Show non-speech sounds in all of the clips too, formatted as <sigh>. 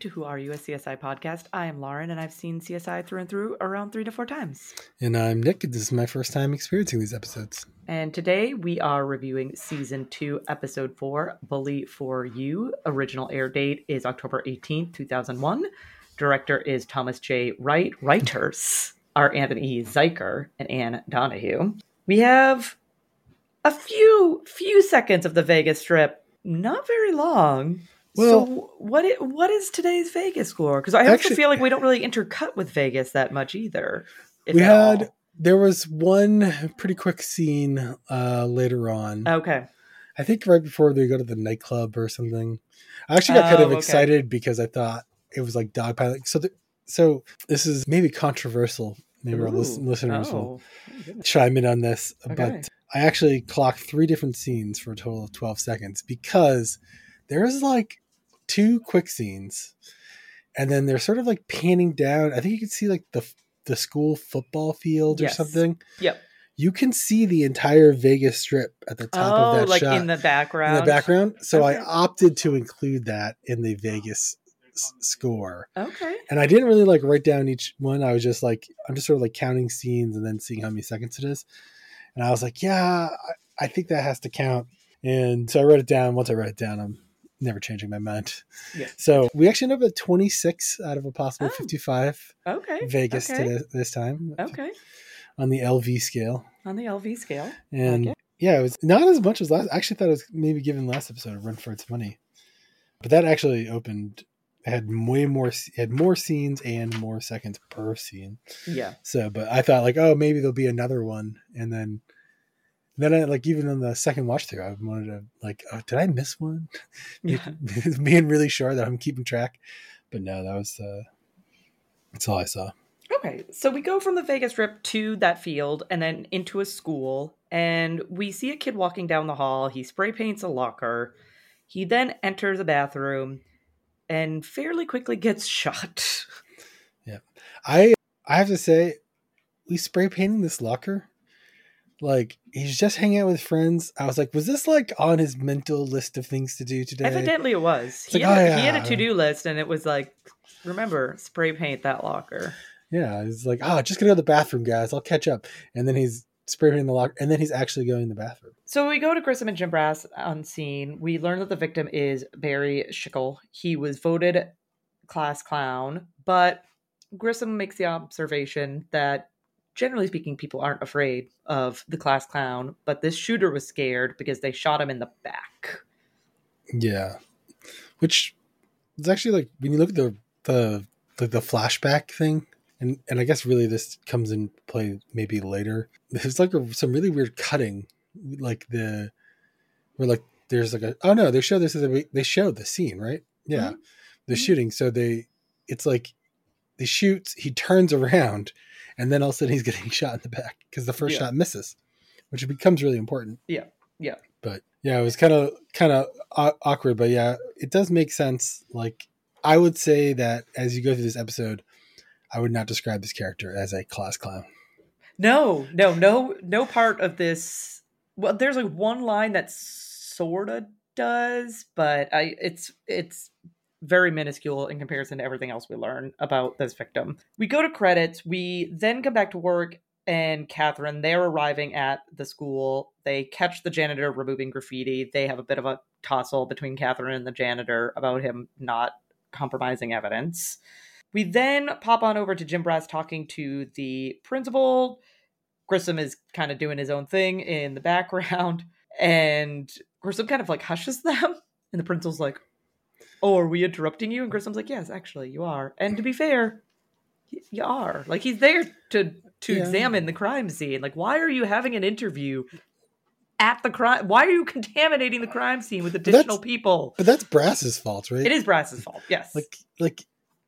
To Who Are You, a CSI podcast. I am Lauren, and I've seen CSI through and through around three to four times. And I'm Nick. This is my first time experiencing these episodes. And today we are reviewing season two, episode four, Bully for You. Original air date is October 18th, 2001. Director is Thomas J. Wright. Writers <laughs> are Anthony Zuiker and Anne Donahue. We have a few few seconds of the Vegas Strip, not very long. Well- so what what is today's Vegas score? Because I also Actually- feel like we don't really intercut with Vegas that much either. we had all. there was one pretty quick scene uh later on. okay. I think right before they go to the nightclub or something. I actually got kind Oh, of okay. excited because I thought it was like dogpiling. So the, so this is maybe controversial. Maybe our lis- Ooh. listeners will Oh, goodness. chime in on this, Okay. but I actually clocked three different scenes for a total of 12 seconds because there's like two quick scenes and then they're sort of like panning down. I think you can see like the the school football field Yes. or something. Yep. You can see the entire Vegas strip at the top oh, of that shot. Oh, like shot in the background. in the background. So Okay. I opted to include that in the Vegas s- score. Okay. And I didn't really like write down each one. I was just like, I'm just sort of like counting scenes and then seeing how many seconds it is. And I was like, yeah, I, I think that has to count. And so I wrote it down. Once I wrote it down, I'm never changing my mind. Yeah. So we actually ended up at 26 out of a possible Oh. 55 Okay. Vegas okay. to this, this time Okay. on the LV scale. On the LV scale. And Okay. yeah, it was not as much as last. I actually thought it was maybe given last episode a run for its money, but that actually opened had way more had more scenes and more seconds per scene. Yeah. So, but I thought like, oh, maybe there'll be another one, and then then I like even on the second watch through, I wanted to like, oh, did I miss one? <laughs> Yeah. <laughs> Being really sure that I'm keeping track, but no, that was uh, that's all I saw. Okay, so we go from the Vegas Strip to that field and then into a school, and we see a kid walking down the hall. He spray paints a locker. He then enters a bathroom and fairly quickly <laughs> gets shot. Yeah, I I have to say, we spray painting this locker. Like he's just hanging out with friends. I was like, was this like on his mental list of things to do today? Evidently, it was. He, like, had, oh, he had a to do list, and it was like, remember, spray paint that locker. Yeah, he's like, oh, just gonna go to the bathroom, guys. I'll catch up. And then he's spray painting the locker, and then he's actually going to the bathroom. So we go to Grissom and Jim Brass on scene. We learn that the victim is Barry Schickel. He was voted class clown, but Grissom makes the observation that generally speaking, people aren't afraid of the class clown, but this shooter was scared because they shot him in the back. Yeah, which is actually like when you look at the the like the flashback thing, and and I guess really this comes in play maybe later. There's like a, some really weird cutting, like the where like there's like a oh no they show this they show the scene right yeah Mhm. the Mhm. shooting so they it's like they shoots he turns around and then all of a sudden he's <laughs> getting shot in the back because the first Yeah. shot misses which becomes really important Yeah, yeah. but yeah it was kind of kind of awkward but yeah it does make sense like i would say that as you go through this episode i would not describe this character as a class clown No, no, no, no part of this. Well, there's like one line that sort of does, but I it's it's very minuscule in comparison to everything else we learn about this victim. We go to credits. We then come back to work, and Catherine they're arriving at the school. They catch the janitor removing graffiti. They have a bit of a tussle between Catherine and the janitor about him not compromising evidence. We then pop on over to Jim Brass talking to the principal. Grissom is kind of doing his own thing in the background, and Grissom kind of like hushes them. And the principal's like, Oh, are we interrupting you? And Grissom's like, Yes, actually, you are. And to be fair, you are. Like, he's there to to Yeah. examine the crime scene. Like, why are you having an interview at the crime? Why are you contaminating the crime scene with additional people? but that's brass's fault right It is Brass's fault. Yes. like like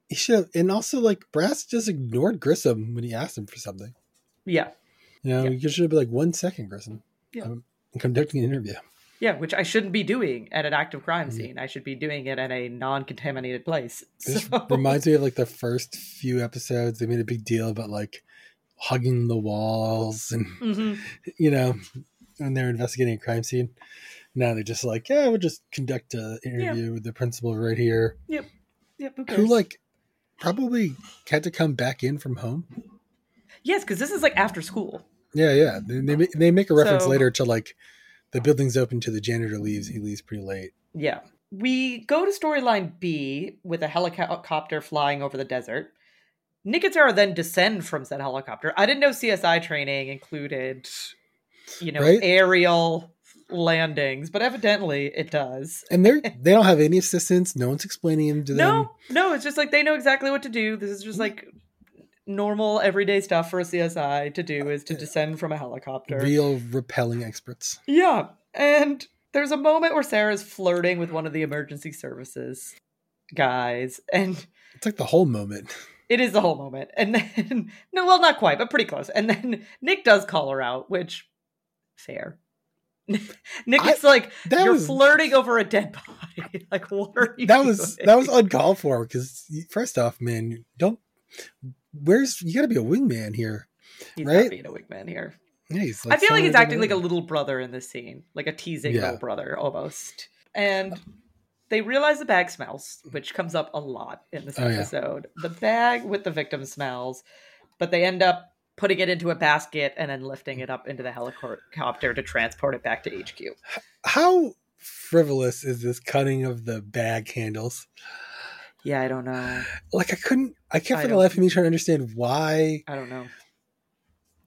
he should have and also like brass just ignored grissom when he asked him for something yeah. you know Yeah. you should have been like one second grissom Yeah. I'm conducting an interview Yeah, which I shouldn't be doing at an active crime scene. I should be doing it at a non-contaminated place. <laughs> This So- reminds me of like the first few episodes. They made a big deal about like hugging the walls and Mhm. <laughs> you know when they're investigating a crime scene. Now they're just like, yeah, we'll just conduct an interview with the principal right here. Yep. Yep, who who like probably had to come back in from home. yes, because this is like after school. Yeah, yeah. They they, they make a reference So- later to like the building's open to the janitor leaves. He leaves pretty late. Yeah. We go to storyline B with a helicopter flying over the desert. Nick and Sara then descend from said helicopter. I didn't know CSI training included, you know, Right? aerial landings, but evidently it does. And they're they don't have any assistance. No one's explaining him to them. No, no, it's just like they know exactly what to do. This is just mm-hmm. like normal everyday stuff for a CSI to do is to descend from a helicopter. Real rappelling experts. Yeah. And there's a moment where Sara's flirting with one of the emergency services guys, and It's like the whole moment. it is the whole moment. And then, <laughs> no, well, not quite, but pretty close. And then Nick does call her out, which, fair. <laughs> Nick is like, you're was flirting over a dead body. <laughs> like, what are you that was doing? that was uncalled for because first off, man, don't. Where's you got to be a wingman here? He's right? not being a wingman here. Yeah, he's I feel like he's acting like a little brother in this scene, like a teasing Yeah. little brother almost. And they realize the bag smells, which comes up a lot in this Oh, yeah. episode. The bag with the victim smells, but they end up putting it into a basket and then lifting it up into the helicopter to transport it back to HQ. How frivolous is this cutting of the bag handles? Yeah, I don't know. Like I couldn't. I I for the life of me trying to understand why. I don't know.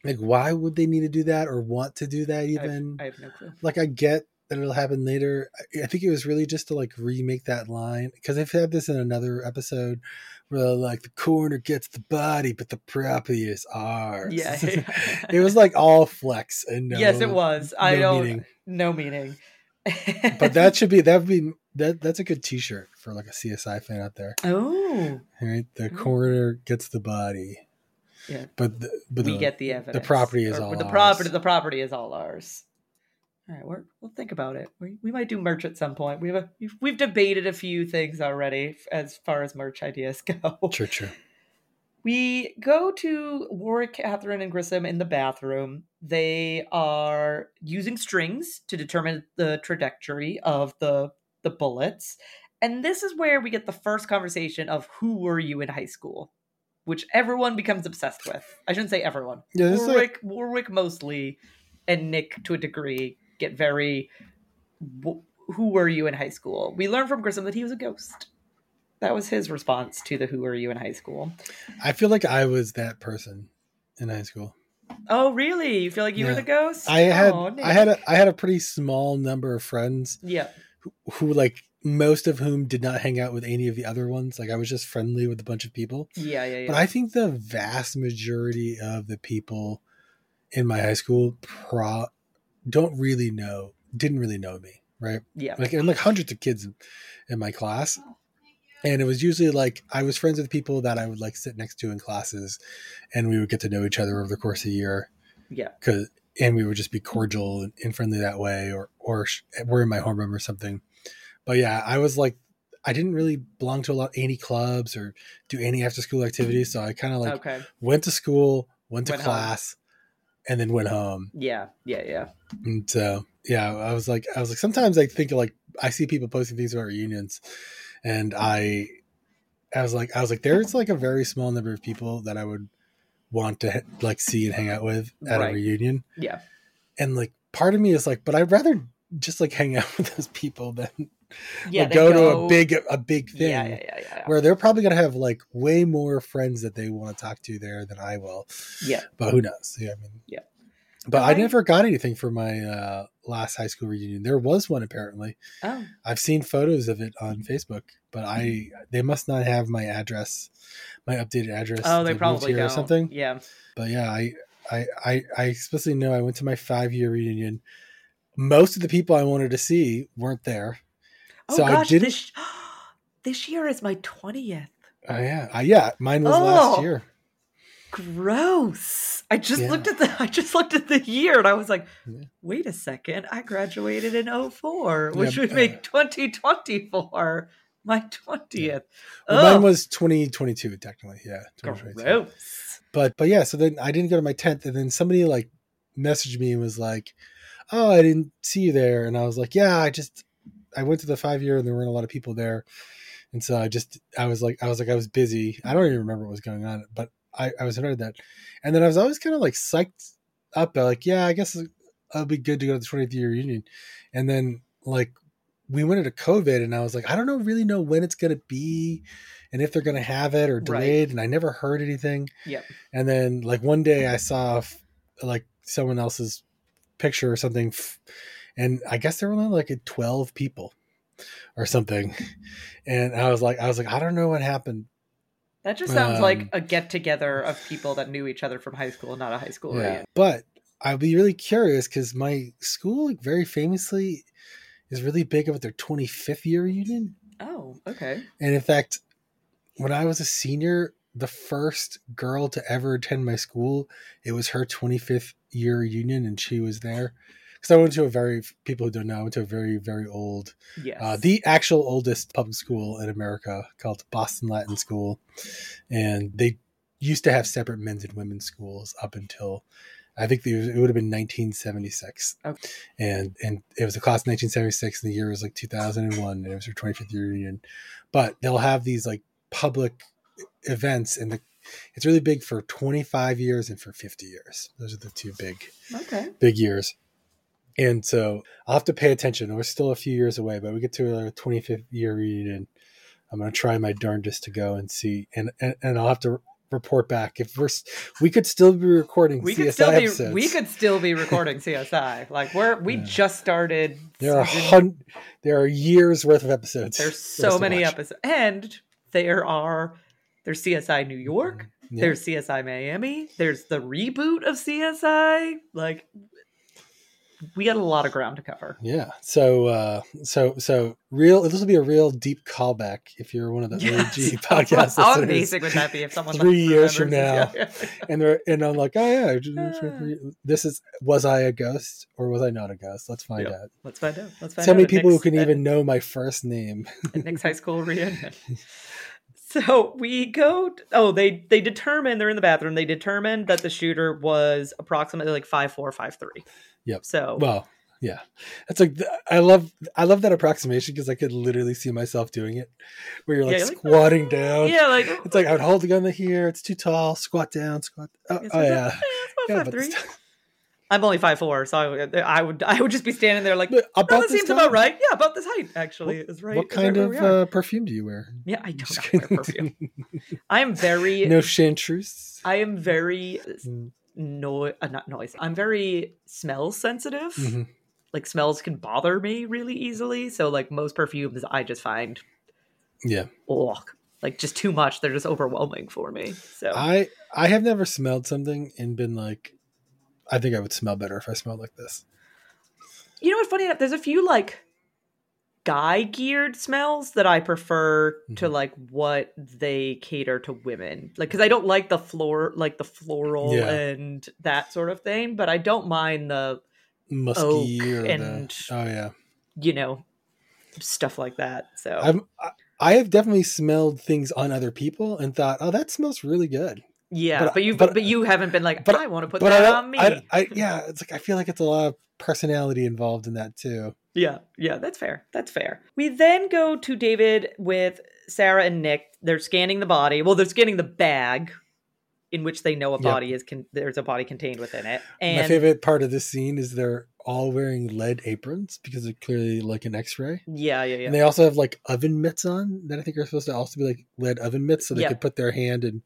Like why would they need to do that or want to do that I have, even? I have no clue. like I get that it'll happen later. I- I think it was really just to like remake that line because I've had this in another episode where like the coroner gets the body, but the property is ours. Yeah. <laughs> it was like all flex and no, yes, it was. I don't. meaning. No meaning. But that should be that would be that that's a good T-shirt for like a CSI fan out there. oh, All right, the Mm. coroner gets the body. Yeah. but the, but we the, get the evidence. The property is Or all the ours. property. The property is all ours. All right, we're, we'll think about it. We, we might do merch at some point. We have a, we've, we've debated a few things already as far as merch ideas <laughs> go. True, true. We go to Warrick, Catherine, and Grissom in the bathroom. They are using strings to determine the trajectory of the the bullets. And this is where we get the first conversation of who were you in high school, which everyone becomes obsessed with. I shouldn't say everyone. Yeah, is like, Warrick, Warrick mostly, and Nick to a degree get very. Who were you in high school? We learned from Grissom that he was a ghost. That was his response to the "Who were you in high school?" I feel like I was that person in high school. Oh, really? You feel like you were the ghost? I had Oh, I had a I had a pretty small number of friends yeah. who, who like most of whom did not hang out with any of the other ones. Like I was just friendly with a bunch of people. Yeah, yeah, yeah. But I think the vast majority of the people in my high school pro don't really know didn't really know me, right? yeah. Like and like hundreds of kids in, in my class. And it was usually like I was friends with people that I would like sit next to in classes and we would get to know each other over the course of a year Yeah. cause and we would just be cordial and- friendly that way or or sh- we're in my homeroom or something but yeah i was like i didn't really belong to a lot any clubs or do any after school activities so i kind of like okay. went to school went to Went home. class and then went home Yeah, yeah, yeah. and so yeah i was like i was like sometimes i think like i see people posting things about reunions and i i was like i was like there's like a very small number of people that i would want to like see and hang out with at Right. a reunion Yeah. and like part of me is like but i'd rather just like hang out <laughs> with those people than Yeah. like, they go, to a big a big thing Yeah, yeah, yeah, yeah. where they're probably gonna have like way more friends that they want to talk to there than i will Yeah. but who knows yeah i mean Yeah. But i never got anything for my uh last high school reunion there was one apparently Oh, i've seen photos of it on facebook but i they must not have my address my updated address oh, they probably don't. or something Yeah. but yeah, I, I, I, I explicitly know I went to my five year reunion. Most of the people I wanted to see weren't there. Oh So I gosh, didn't- this <gasps> this year is my twentieth. Oh yeah, I, yeah, mine was Oh. last year. Gross. I just Yeah. looked at the <laughs> I just looked at the year and I was like, Yeah. wait a second, I graduated in 04, which Yeah, would uh, make 2024 my 20th. Well, mine was 2022 technically. Yeah, 2022. gross. But but yeah, so then I didn't go to my 10th, and then somebody like messaged me and was like, "Oh, I didn't see you there," and I was like, "Yeah, I just I went to the five year and there weren't a lot of people there." and so I just I was like I was like I was busy. I don't even remember what was going on, but I I was to that, and then I was always kind of like psyched up. Like yeah, I guess it'll be good to go to the 20th year reunion, and then like we went into COVID, and I was like I don't know really know when it's gonna be, and if they're gonna have it or Right. delayed, and I never heard anything. Yep. And then like one day I saw like someone else's picture or something, and I guess there were only like 12 people or something. <laughs> And I was like, I was like, I don't know what happened. That just sounds Um, like a get together of people that knew each other from high school, not a high school Yeah. reunion. But I'd be really curious because my school, like very famously, is really big about their 25th year reunion. Oh, okay. And in fact, when I was a senior, the first girl to ever attend my school, it was her 25th year reunion, and she was there. Because I went to a very people who don't know, I went to a very very old, Yes. uh, the actual oldest public school in America called Boston Latin School, and they used to have separate men's and women's schools up until I think it, would have been 1976, Okay. and and it was a class of 1976, and the year was like 2001, and it was her 25th year reunion. But they'll have these like public events, and the, it's really big for 25 years and for 50 years. Those are the two big okay. big years. And so I'll have to pay attention. We're still a few years away, but we get to our 25th year reunion. I'm going to try my darndest to go and see, and, and, and I'll have to report back if we're, we could still be recording We CSI could still be episodes. we could still be recording CSI. Like we're we Yeah. just started. there are hun- there are years worth of episodes. There's so many episodes, and there are there's CSI New York. Mm-hmm. Yeah. There's CSI Miami. There's the reboot of CSI. Like we got a lot of ground to cover. Yeah. So uh so so real this will be a real deep callback if you're one of the Yes. OG podcast How amazing would that be if someone Three years from now. and they're and I'm like, oh yeah, Ah. <laughs> this is was I a ghost or was I not a ghost? Let's find Yep. out. Let's find out. Let's find So out. many at people who can even know my first name. at Nick's high school reunion. <laughs> So we go. oh, they they determine they're in the bathroom. They determined that the shooter was approximately like five four, five three. Yep. So Well, yeah, that's like I love I love that approximation because I could literally see myself doing it, where you're like Yeah, like, squatting "Ah." down. yeah, like It's like I would hold the gun here. It's too tall. Squat down. Squat. Oh, it's oh about- yeah. it's about Yeah, five but three. still- I'm only five four, so I, I would I would just be standing there like But "Oh, about that this seems time, about right. Yeah, about this height actually is right. What is right kind where of uh, perfume do you wear? yeah, I don't wear perfume. I am very <laughs> no chanteuse. I am very Mm. no uh, not noise. I'm very smell sensitive. Mhm. Like smells can bother me really easily. So like most perfumes I just find Yeah, oh like just too much. They're just overwhelming for me. So I I have never smelled something and been like, I think I would smell better if I smelled like this. you know what's funny enough? There's a few like guy geared smells that I prefer to Mhm. like what they cater to women. Like because I don't like the floor like the floral Yeah. and that sort of thing, but I don't mind the Musky and- the oh yeah. you know stuff like that. So I've I- I have definitely smelled things on other people and thought, oh, that smells really good. Yeah, but- but, you but, but- you haven't been like but- I want to put that on me. I, I, yeah, it's like I feel like it's a lot of personality involved in that too. Yeah, yeah, that's fair. That's fair. We then go to David with Sara and Nick. They're scanning the body. Well, they're scanning the bag in which they know a Yep. body is con- there's a body contained within it. And My favorite part of this scene is they're all wearing lead aprons because they're clearly like an X-ray. yeah, yeah, yeah. And they also have like oven mitts on that I think are supposed to also be like lead oven mitts, so they Yeah. could put their hand in.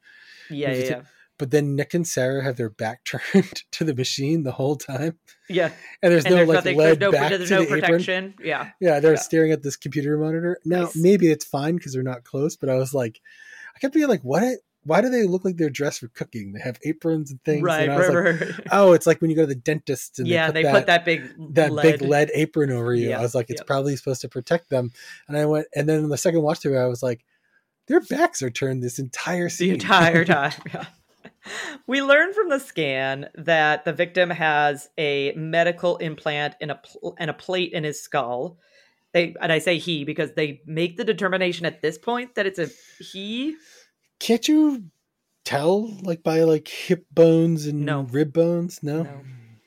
Yeah, yeah, yeah. But then Nick and Sara have their back <laughs> turned to the machine the whole time, Yeah. and there's And no there's like nothing lead there's no, back there's to no the apron. protection. Yeah. Yeah, they're Yeah. staring at this computer monitor. Now Nice. maybe it's fine because they're not close, but I was like, I kept being like, what? Why do they look like they're dressed for cooking? They have aprons and things. Right, and right, like, right. oh, it's like when you go to the dentist and yeah, they they put put that, that big that lead. big lead apron over you. Yeah, I was like, it's yeah. probably supposed to protect them. And I went, and then in the second watch through, I was like, their backs are turned this entire scene. the entire <laughs> time. Yeah. We learn from the scan that the victim has a medical implant and a pl- and a plate in his skull. They and I say he because they make the determination at this point that it's a he. Can't you tell like by like hip bones and No. rib bones? No. No.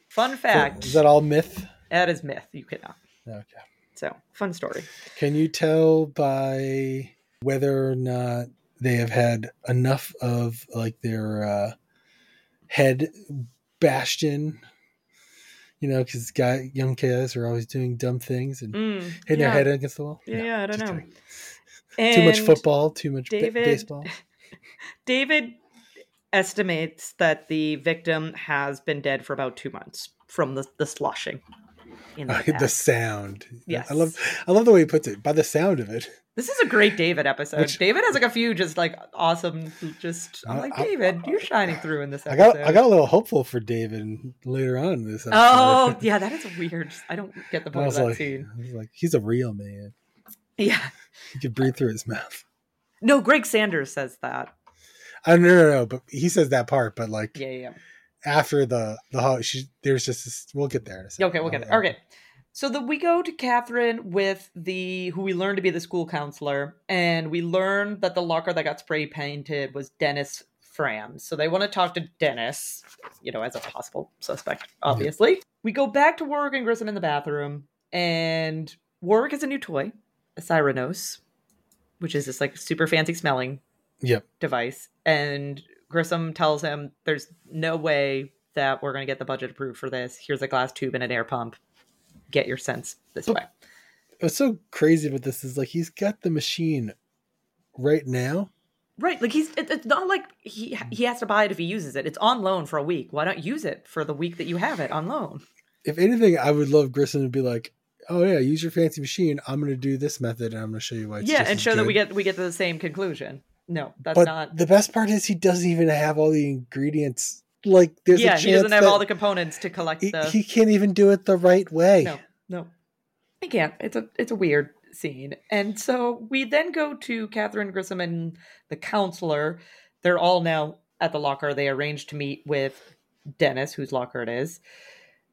Fun fact: Is that all myth? that is myth. You cannot. Okay. So fun story. Can you tell by whether or not they have had enough of like their uh, head bashed in. You know, because guy young kids are always doing dumb things and Mm, hitting yeah. their head against the wall. Yeah, No, yeah, I don't know. Too much football, too much ba- David- baseball. <laughs> David estimates that the victim has been dead for about two months from the, the sloshing. In the, <laughs> the sound. Yes. I love I love the way he puts it. By the sound of it. <laughs> This is a great David episode. Which- David has like a few just like awesome. Just I'm I- like I- David, you're shining through in this I got I got a little hopeful for David later on in this episode. Oh <laughs> yeah, that is weird. I don't get the I point of that like, scene. I like, he's a real man. Yeah. He could breathe through his mouth. No, Greg Sanders says that. I no no no, but he says that part, but like Yeah, yeah. After the the she there's just this, we'll get there. In a yeah. second. Okay, we'll get there. Okay. So the, we go to Catherine with the who we learn to be the school counselor, and we learn that the locker that got spray painted was Dennis Fram. So they want to talk to Dennis, you know, as a possible suspect, obviously. We go back to Warrick and Grissom in the bathroom, and Warrick has a new toy, a Cyranose, which is this like super fancy smelling Yep. device. And Grissom tells him there's no way that we're going to get the budget approved for this. Here's a glass tube and an air pump. Get your sense this But- way. What's so crazy about this is like he's got the machine right now. Right, like he's it, it's not like he he has to buy it if he uses it. It's on loan for a week. Why not use it for the week that you have it on loan? If anything, I would love Grissom to be like, "Oh yeah, use your fancy machine. I'm going to do this method, and I'm going to show you why." It's yeah, and show that we get we get to the same conclusion. No, that's But not. the best part is he doesn't even have all the ingredients. Like there's a yeah, he doesn't have all the components to collect he, the. he can't even do it the right way. No, no, he can't. It's a it's a weird scene, and so we then go to Catherine Grissom and the counselor. They're all now at the locker. They arrange to meet with Dennis, whose locker it is.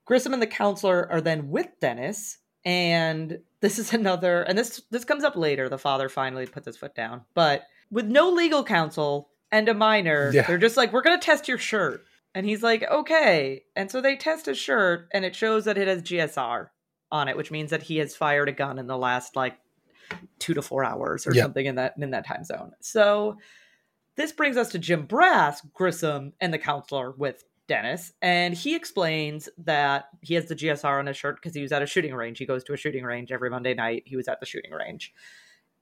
Grissom and the counselor are then with Dennis, and this is another. And this this comes up later. The father finally puts his foot down, but with no legal counsel and a minor, Yeah. they're just like, "We're gonna test your shirt." And he's like, okay. And so they test his shirt, and it shows that it has GSR on it, which means that he has fired a gun in the last like two to four hours or Yeah. something in that in that time zone. So this brings us to Jim Brass, Grissom, and the counselor with Dennis, and he explains that he has the GSR on his shirt because he was at a shooting range. He goes to a shooting range every Monday night. He was at the shooting range,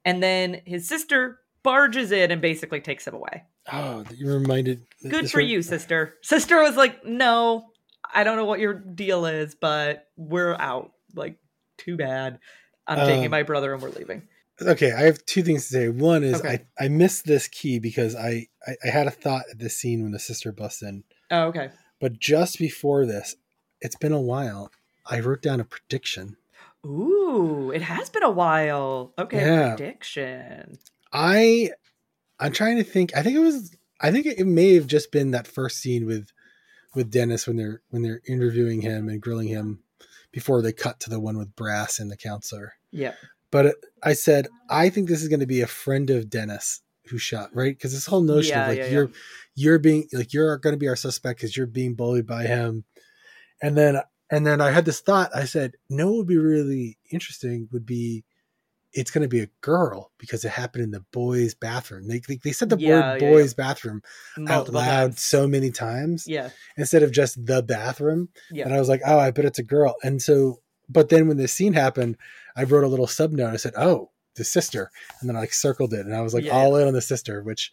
and then his sister barges in and basically takes him away. Oh, you reminded. Good for rem- you, sister. Sister was like, "No, I don't know what your deal is, but we're out. Like, too bad. I'm taking Um, my brother and we're leaving." Okay, I have two things to say. One is Okay. I I missed this key because I, I I had a thought at this scene when the sister busts in, Oh, okay. but just before this, it's been a while. I wrote down a prediction. Ooh, it has been a while. Okay, Yeah. prediction. I I'm trying to think. I think it was. I think it may have just been that first scene with with Dennis when they're when they're interviewing him and grilling him before they cut to the one with Brass and the counselor. Yeah. But I said I think this is going to be a friend of Dennis who shot right because this whole notion Yeah, of like yeah, yeah. you're you're being like you're going to be our suspect because you're being bullied by him, and then and then I had this thought. I said no, what would be really interesting would be it's going to be a girl because it happened in the boys' bathroom. They they, they said the Yeah, word yeah, boys' bathroom out loud times. so many times Yeah. instead of just the bathroom. Yeah. And I was like, oh, I bet it's a girl. And so, but then when this scene happened, I wrote a little sub note. I said, oh, the sister, and then I like circled it, and I was like Yeah, all in on the sister, which,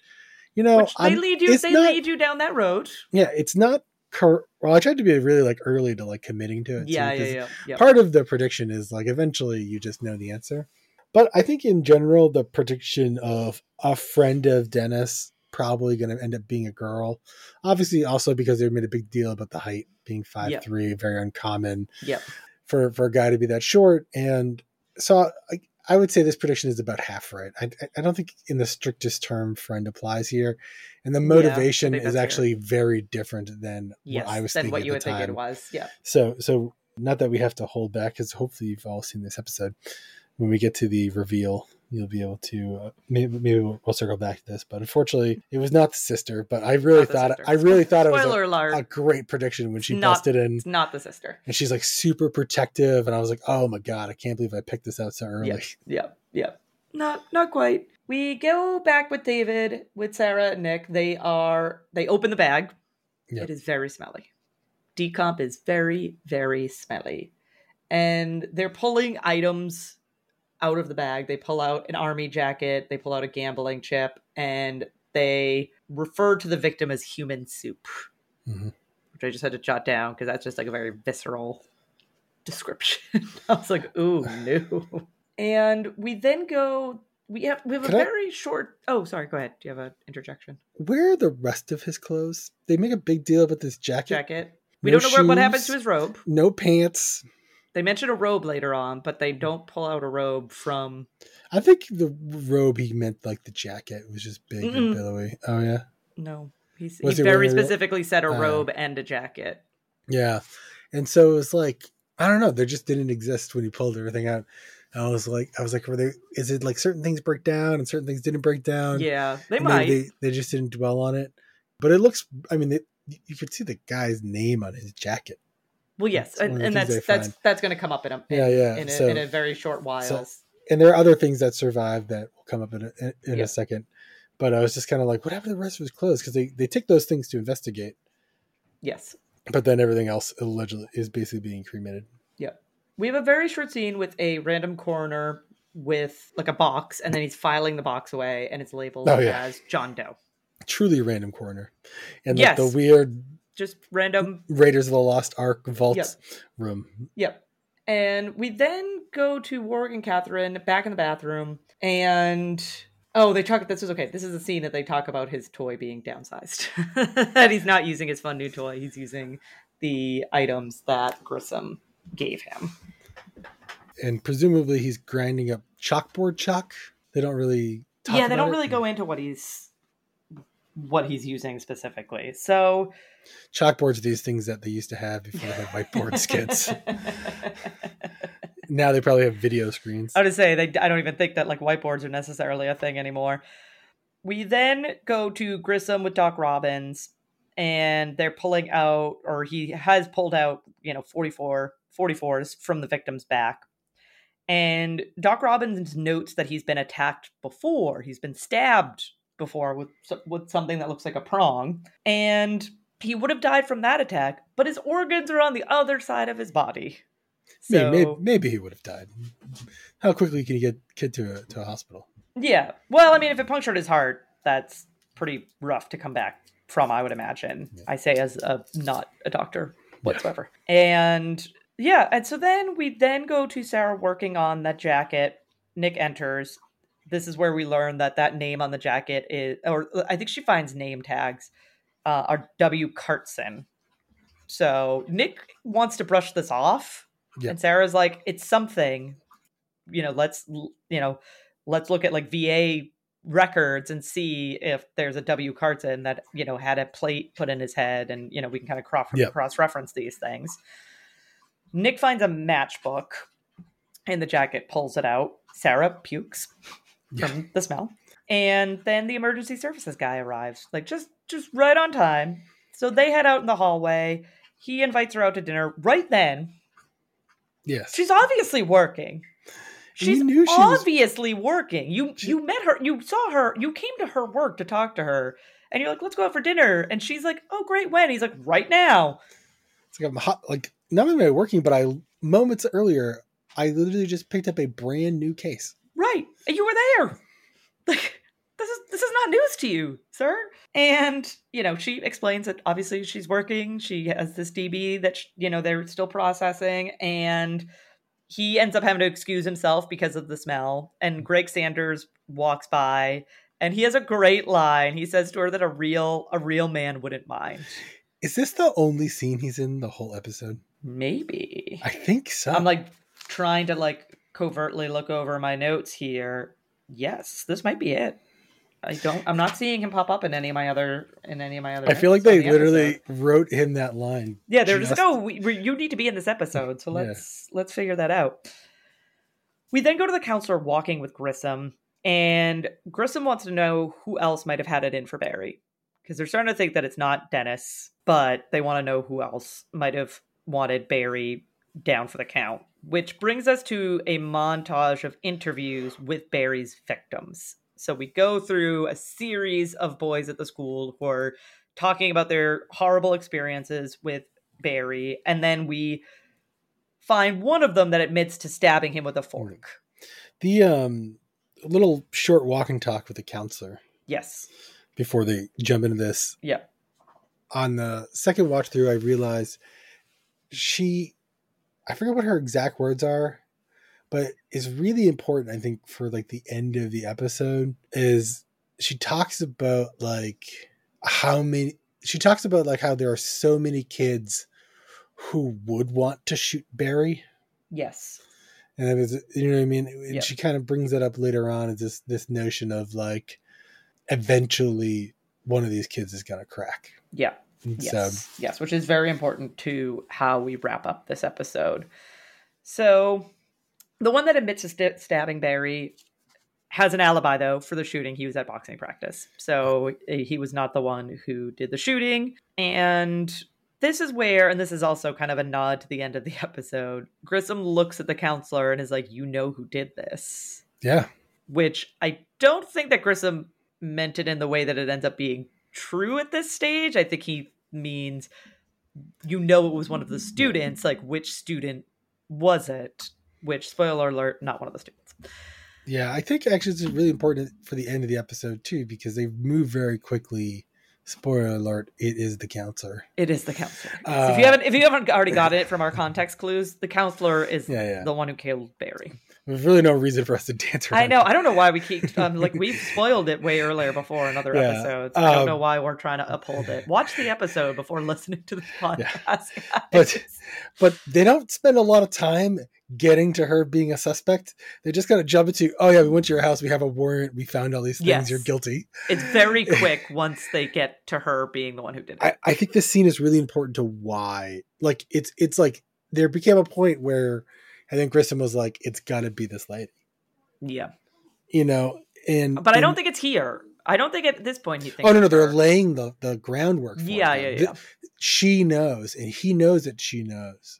you know, Which they I'm- lead you. They not- lead you down that road. yeah, it's not. Cur- well, I tried to be really like early to like committing to it. too, Yeah, yeah, 'cause yeah, yeah. Part of the prediction is like eventually you just know the answer. But I think in general, the prediction of a friend of Dennis probably going to end up being a girl. Obviously, also because they made a big deal about the height being five Yeah. three, very uncommon Yep. for for a guy to be that short. And so I, I would say this prediction is about half right. I, I don't think in the strictest term friend applies here, and the motivation think is that's fair. actually very different than Yes. what I was than thinking what at you think time. it was. Yeah. So, so not that we have to hold back, because hopefully you've all seen this episode. When we get to the reveal, you'll be able to uh, maybe maybe we'll, we'll circle back to this. But unfortunately, it was not the sister. But I really thought sister. I really thought it was a, a great prediction when she Not- busted in, It's not the sister. and she's like super protective, and I was like, oh my god, I can't believe I picked this out so early. Yep. Yep. not not quite. We go back with David, with Sara and Nick. They are they open the bag. Yep. It is very smelly. Decomp is very, very smelly. And they're pulling items out of the bag. They pull out an army jacket, they pull out a gambling chip, and they refer to the victim as human soup. Mhm. Which I just had to jot down because that's just like a very visceral description. <laughs> I was like, ooh, no. And we then go we have we have a Can I- very short oh sorry, go ahead. Do you have an interjection? Where are the rest of his clothes? They make a big deal about this jacket. Jacket. We No don't know where, what happens to his robe. No pants. They mention a robe later on, but they hmm. don't pull out a robe from. I think the robe he meant like the jacket was just big Mm-mm. and billowy. Oh yeah, No, he's, Was he very specifically said a Oh. robe and a jacket. yeah. And so it was like I don't know. They just didn't exist when he pulled everything out. I was like, I was like, were they? Is it like certain things break down and certain things didn't break down? Yeah, they And might. They, they just didn't dwell on it. But it looks. I mean, it, you could see the guy's name on his jacket. Well, yes, and, and that's that's find. that's going to come up in a in, Yeah, yeah. in, a, so, in a very short while. so- and there are other things that survive that will come up in a, in, a second. But I was just kind of like, what happened to the rest of his clothes? Because they, they take those things to investigate, yes, but then everything else allegedly is basically being cremated. Yeah. We have a very short scene with a random coroner with like a box, and then he's filing the box away, and it's labeled Oh, yeah. as John Doe. Truly random coroner, and Yes. the weird Just random Raiders of the Lost Ark vault Yep. room. Yep. And we then go to Warrick and Catherine back in the bathroom, and oh, they talk. This is okay. This is a scene that they talk about his toy being downsized, <laughs> that he's not using his fun new toy. He's using the items that Grissom gave him. and presumably he's grinding up chalkboard chalk. They don't really. Talk yeah, they don't it. really go into what he's what he's using specifically. So Chalkboards, are these things that they used to have before they had whiteboard skits. <laughs> Now they probably have video screens. I would say they. I don't even think that like whiteboards are necessarily a thing anymore. We then go to Grissom with Doc Robbins, and they're pulling out, or he has pulled out, you know, 44, 44s from the victim's back. And Doc Robbins notes that he's been attacked before. He's been stabbed before with with something that looks like a prong, and he would have died from that attack. But his organs are on the other side of his body. Maybe, So maybe, maybe he would have died. How quickly can you get kid to a, to a hospital? Yeah. Well, I mean, if it punctured his heart, that's pretty rough to come back from, I would imagine. Yeah. I say as a not a doctor whatsoever. And yeah, and so then we then go to Sara working on that jacket. Nick enters. This is where we learn that that name on the jacket is, or I think she finds name tags, uh, are W. Cartson. So Nick wants to brush this off, Yeah. and Sara's like, "It's something, you know. Let's you know, let's look at like VA records and see if there's a W. Carton that you know had a plate put in his head, and you know we can kind of cross Yeah. cross reference these things." Nick finds a matchbook in the jacket, pulls it out. Sara pukes Yeah. from the smell, and then the emergency services guy arrives, like just just right on time. So they head out in the hallway. He invites her out to dinner. Right then, Yes. she's obviously working. She's she was- obviously working. You She- you met her, you saw her, you came to her work to talk to her, and you're like, "Let's go out for dinner." And she's like, "Oh, great, when?" He's like, "Right now." It's like I'm hot. Like not only am I working, but I moments earlier I literally just picked up a brand new case. Right, you were there. Like this is this is not news to you, sir. And you know, she explains that obviously she's working. She has this DB that sh you know they're still processing, and he ends up having to excuse himself because of the smell. And Greg Sanders walks by, and he has a great line. He says to her that a real a real man wouldn't mind. Is this the only scene he's in the whole episode? Maybe I think so. I'm like trying to like covertly look over my notes here. Yes, this might be it. I don't. I'm not seeing him pop up in any of my other in any of my other. I feel like they the literally episode. wrote him that line. Yeah, they're just, just- like, oh, we, we, you need to be in this episode, so let's let's figure that out. We then go to the counselor walking with Grissom, and Grissom wants to know who else might have had it in for Barry because they're starting to think that it's not Dennis, but they want to know who else might have wanted Barry down for the count, which brings us to a montage of interviews with Barry's victims. So we go through a series of boys at the school who are talking about their horrible experiences with Barry, and then we find one of them that admits to stabbing him with a fork. The um little short walking talk with the counselor Yes. before they jump into this. Yeah. On the second watch through, I realized she, I forget what her exact words are, but it's really important. I think for like the end of the episode is she talks about like how many. She talks about like how there are so many kids who would want to shoot Barry. Yes. And it was, you know what I mean? And Yeah. she kind of brings it up later on as this this notion of like eventually one of these kids is gonna crack. Yeah. Yes. So Yes, which is very important to how we wrap up this episode. So, the one that admits to st- stabbing Barry has an alibi, though, for the shooting. He was at boxing practice. So, he was not the one who did the shooting. And this is where, and this is also kind of a nod to the end of the <laughs> episode, Grissom looks at the counselor and is like, You know who did this yeah, which I don't think that Grissom meant it in the way that it ends up being true at this stage. I think he means you know it was one of the students, like which student was it? Which spoiler alert, not one of the students. yeah. I think actually it's really important for the end of the episode too because they move very quickly. Spoiler alert: It is the counselor. It is the counselor. Uh, if you haven't if you haven't already got it from our <laughs> context clues, the counselor is Yeah, yeah. the one who killed Barry. There's really no reason for us to <laughs> dance around. I know. I don't know why we keep um, like we've spoiled it way earlier before in other Yeah, episodes. I don't um, know why we're trying to uphold it. Watch the episode before listening to the <laughs> podcast. <laughs> But- guys. but they don't spend a lot of time getting to her being a suspect. They just kind of jump into, oh yeah, we went to your house, we have a warrant, we found all these things, Yes. you're guilty. it's very quick once they get to her being the one who did it. I, I think this scene is really important to why. Like it's it's like there became a point where I think Grissom was like, it's gotta be this lady. yeah, You know, and but I don't and- think it's here. I don't think at this point he thinks. Oh no, no, they're her. laying the, the groundwork for Yeah, yeah, yeah. She knows, and he knows that she knows.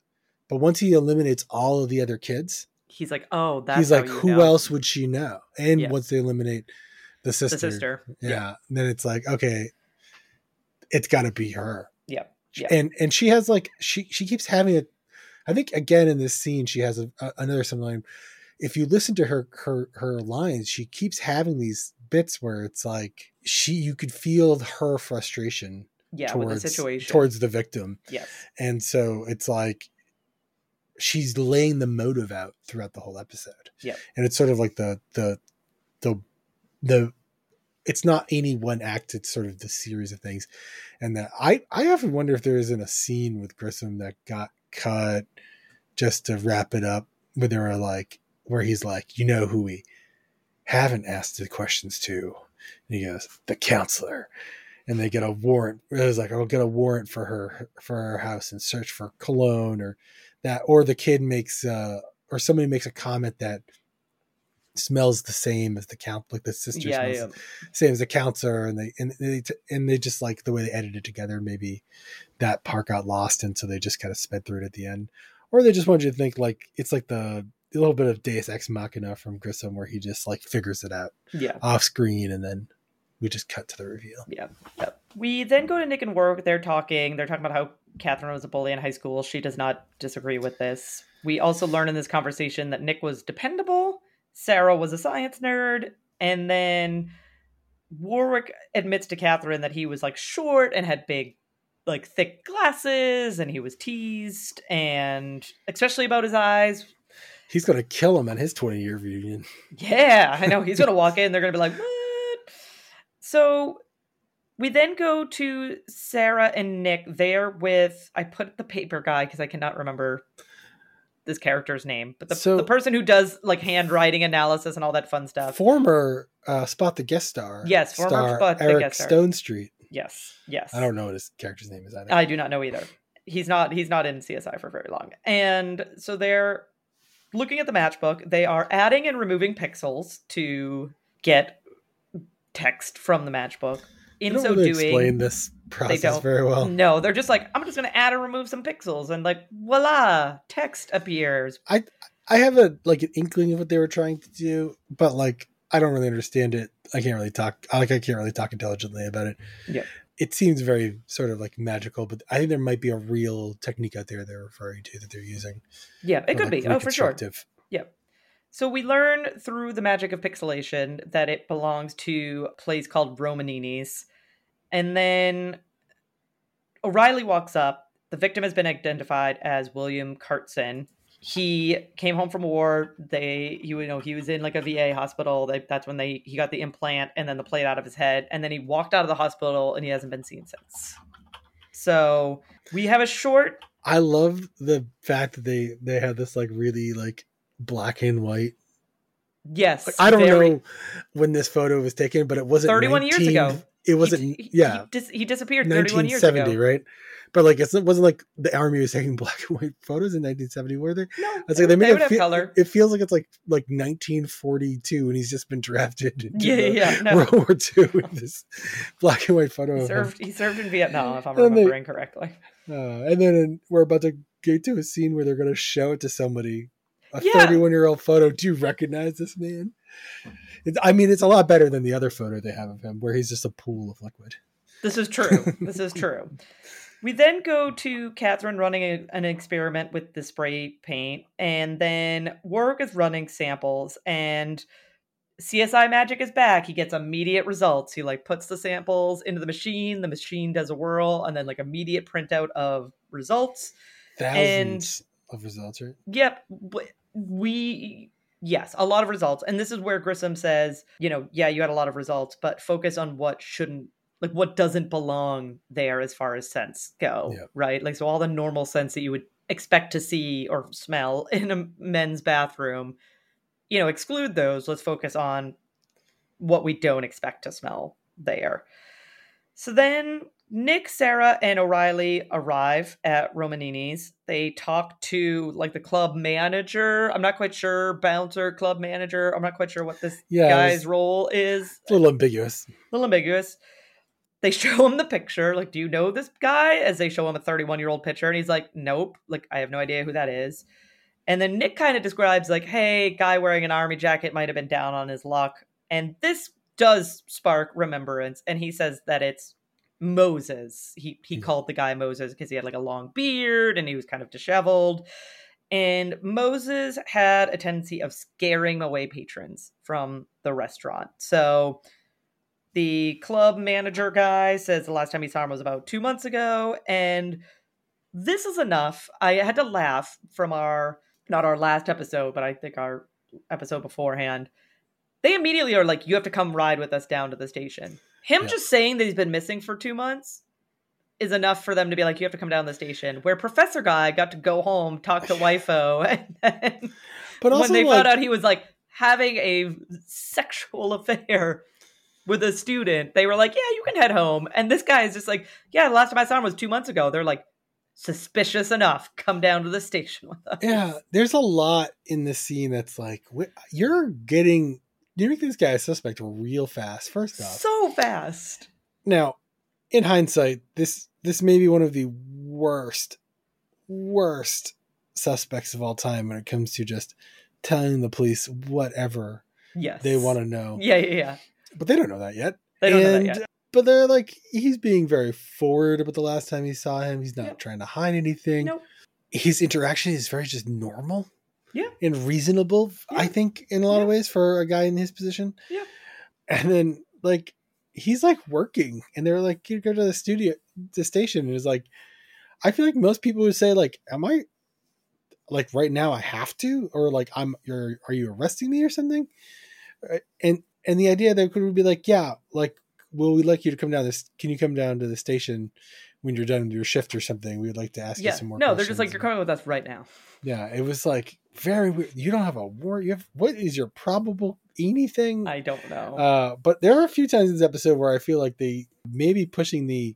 But once he eliminates all of the other kids, He's like, oh, that's he's like, who know. else would she know? And Yeah. once they eliminate the sister, The sister. yeah, then it's like, okay, it's got to be her. Yeah. Yeah. And and she has like she she keeps having a, I think again in this scene she has a, a, another similar line. If you listen to her her her lines, she keeps having these bits where it's like she you could feel her frustration Yeah, towards the situation. towards the victim, yes. and so it's like she's laying the motive out throughout the whole episode. Yep. and it's sort of like the the the the it's not any one act it's sort of the series of things and that i i often wonder if there isn't a scene with grissom that got cut just to wrap it up where they were like where he's like you know who we haven't asked the questions to? And he goes the counselor. And they get a warrant. It was like i'll get a warrant for her for her house and search for cologne or that or the kid makes uh or somebody makes a comment that smells the same as the count like the sister Yeah, smells yeah. same as the counselor and they and they and they just like the way they edited it together maybe that part got lost and so they just kind of sped through it at the end or they just wanted you to think like it's like the a little bit of deus ex machina from grissom where he just like figures it out Yeah. off screen and then we just cut to the reveal Yeah. Yep. We then go to Nick and Warrick. They're talking. They're talking about how Catherine was a bully in high school. She does not disagree with this. We also learn in this conversation that Nick was dependable, Sara was a science nerd, and then Warrick admits to Catherine that he was like short and had big, like thick glasses, and he was teased, and especially about his eyes. he's gonna kill him at his 20 year reunion Yeah, I know. He's going <laughs> to walk in. They're going to be like, what? So we then go to Sara and Nick. They're with, I put the paper guy because I cannot remember this character's name, but the, So- the person who does like handwriting analysis and all that fun stuff. former uh spot the guest star Yes, former star Spot the eric guest star. Stonestreet Yes, yes. i don't know what his character's name is either I do not know either. He's not he's not in CSI for very long. And so they're looking at the matchbook. They are adding and removing pixels to get text from the matchbook. They in don't so really doing, explain this process don't. very well. no, they're just like, I'm just going to add or remove some pixels, and like, voila, text appears. I I have a like an inkling of what they were trying to do, but like I don't really understand it. I can't really talk. Like I can't really talk intelligently about it. Yeah. It seems very sort of like magical, but I think there might be a real technique out there they're referring to that they're using. Yeah, it could like, be. Oh, for sure. reconstructive. So we learn through the magic of pixelation that it belongs to a place called Romanini's. And then O'Reilly walks up. The victim has been identified as William Cartson. He came home from war. They, you know, he was in like a VA hospital. They, that's when they he got the implant and then the plate out of his head. And then he walked out of the hospital and he hasn't been seen since. So we have a short I love the fact that they they had this like really like black and white. yes. Like, I don't very- know when this photo was taken, but it wasn't 31 years ago. It wasn't. He, yeah, he, dis- he disappeared 31 years 1970, ago. right? But like it wasn't like the army was taking <laughs> black and white photos in 1970, were they? No, It's like they made it feel, color. It feels like it's like like 1942, and he's just been drafted <laughs> into Yeah, yeah, no. World War II with this <laughs> black and white photo He of him. served. He served in Vietnam, if I'm And they- remembering correctly. Uh, and then we're about to get to a scene where they're going to show it to somebody. A Yeah. 31 year old photo. Do you recognize this man? It's, I mean, it's a lot better than the other photo they have of him, where he's just a pool of liquid. This is true. <laughs> this is true. We then go to Catherine running a, an experiment with the spray paint, and then Warrick is running samples, and CSI Magic is back. He gets immediate results. He like puts the samples into the machine. The machine does a whirl, and then like immediate printout of results. Thousands of results, right? Yep. We yes, a lot of results. And this is where Grissom says, you know, yeah, you had a lot of results, but focus on what shouldn't like what doesn't belong there as far as scents go, Yep. right? Like so all the normal scents that you would expect to see or smell <laughs> in a men's bathroom, you know, exclude those. Let's focus on what we don't expect to smell there. So then Nick, Sara, and O'Reilly arrive at Romanini's. They talk to like the club manager. I'm not quite sure, bouncer, club manager. I'm not quite sure what this Yeah, guy's role is. It's a little ambiguous. A little ambiguous. They <laughs> show him the picture. Like, do you know this guy? As they show him a 31 year old picture, and he's like, nope. Like, I have no idea who that is. And then Nick kind of describes, like, hey, guy wearing an army jacket might have been down on his luck. And this does spark remembrance. And he says that it's Moses. He he Hmm. called the guy Moses because he had like a long beard and he was kind of disheveled. And Moses had a tendency of scaring away patrons from the restaurant. So the club manager guy says the last time he saw him was about two months ago. And this is enough. I had to laugh from our, not our last episode, but I think our episode beforehand. They immediately are like, you have to come ride with us down to the station. Him Yeah. just saying that he's been missing for two months is enough for them to be like, you have to come down to the station. Where Professor Guy got to go home, talk to <laughs> Wifo, <laughs> and then But also, when they like, found out he was like having a sexual affair with a student, they were like, "Yeah, you can head home." And this guy is just like, "Yeah, the last time I saw him was two months ago." They're like, "Suspicious enough. Come down to the station with us." yeah, there's a lot in this scene that's like, you're getting, you make this guy a suspect real fast, first off. so fast. Now, in hindsight, this this may be one of the worst, worst suspects of all time when it comes to just telling the police whatever Yes, they want to know. Yeah, yeah, yeah. But they don't know that yet. They don't know And- that yet. But they're like, he's being very forward about the last time he saw him. He's not Yep. trying to hide anything. Nope. His interaction is very just normal. Yeah. And reasonable, I think, in a lot of ways for a guy in his position. Yeah. And then, like, he's like working, and they're like, you go to the studio, the station, and it's like, I feel like most people would say, like, am I, like, right now I have to, or like, I'm, you're, are you arresting me or something? Uh, And and the idea that could be like, yeah, like, will we like you to come down this? Can you come down to the station when you're done with your shift or something? We would like to ask Yeah. you some more. Questions. No, they're just like, "You're coming with us right now." Yeah, it was like very weird. You don't have a war. You have what is your probable anything? I don't know. Uh, but there are a few times in this episode where I feel like they may be pushing the.